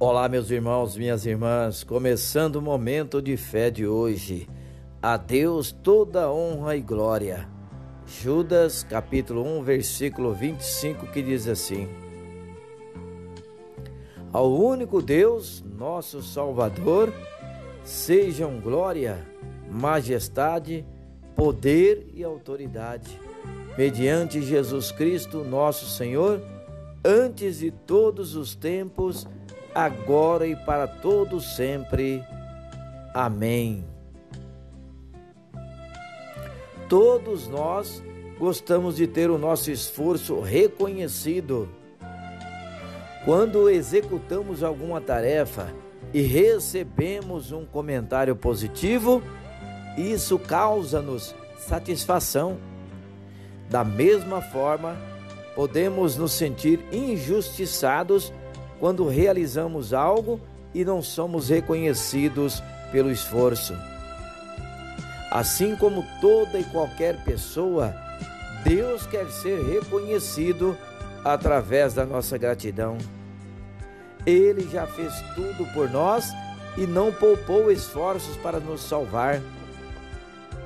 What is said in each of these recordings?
Olá, meus irmãos, minhas irmãs, começando o momento de fé de hoje. A Deus toda honra e glória. Judas, capítulo 1, versículo 25, que diz assim: Ao único Deus, nosso Salvador, sejam glória, majestade, poder e autoridade, mediante Jesus Cristo, nosso Senhor, antes de todos os tempos agora e para todo sempre. Amém. Todos nós gostamos de ter o nosso esforço reconhecido. Quando executamos alguma tarefa e recebemos um comentário positivo, isso causa-nos satisfação. Da mesma forma, podemos nos sentir injustiçados quando realizamos algo e não somos reconhecidos pelo esforço. Assim como toda e qualquer pessoa, Deus quer ser reconhecido através da nossa gratidão. Ele já fez tudo por nós e não poupou esforços para nos salvar.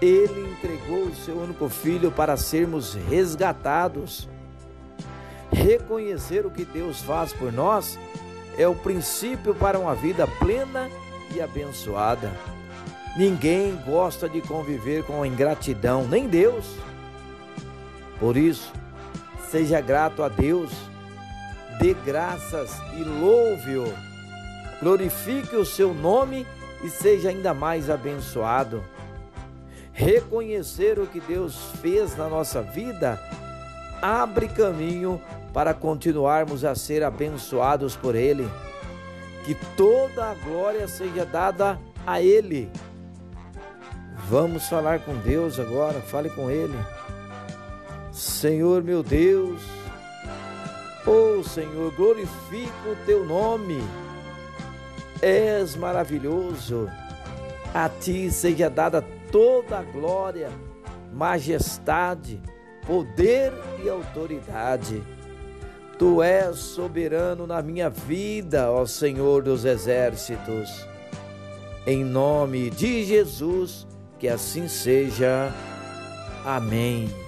Ele entregou o seu único filho para sermos resgatados. Reconhecer o que Deus faz por nós é o princípio para uma vida plena e abençoada. Ninguém gosta de conviver com a ingratidão, nem Deus. Por isso, seja grato a Deus, dê graças e louve-o. Glorifique o seu nome e seja ainda mais abençoado. Reconhecer o que Deus fez na nossa vida abre caminho para continuarmos a ser abençoados por Ele. Que toda a glória seja dada a Ele. Vamos falar com Deus agora, fale com Ele. Senhor meu Deus, oh Senhor, glorifico o teu nome. És maravilhoso. A ti seja dada toda a glória, majestade, poder e autoridade Tu és soberano na minha vida, ó Senhor dos exércitos. Em nome de Jesus, que assim seja. Amém.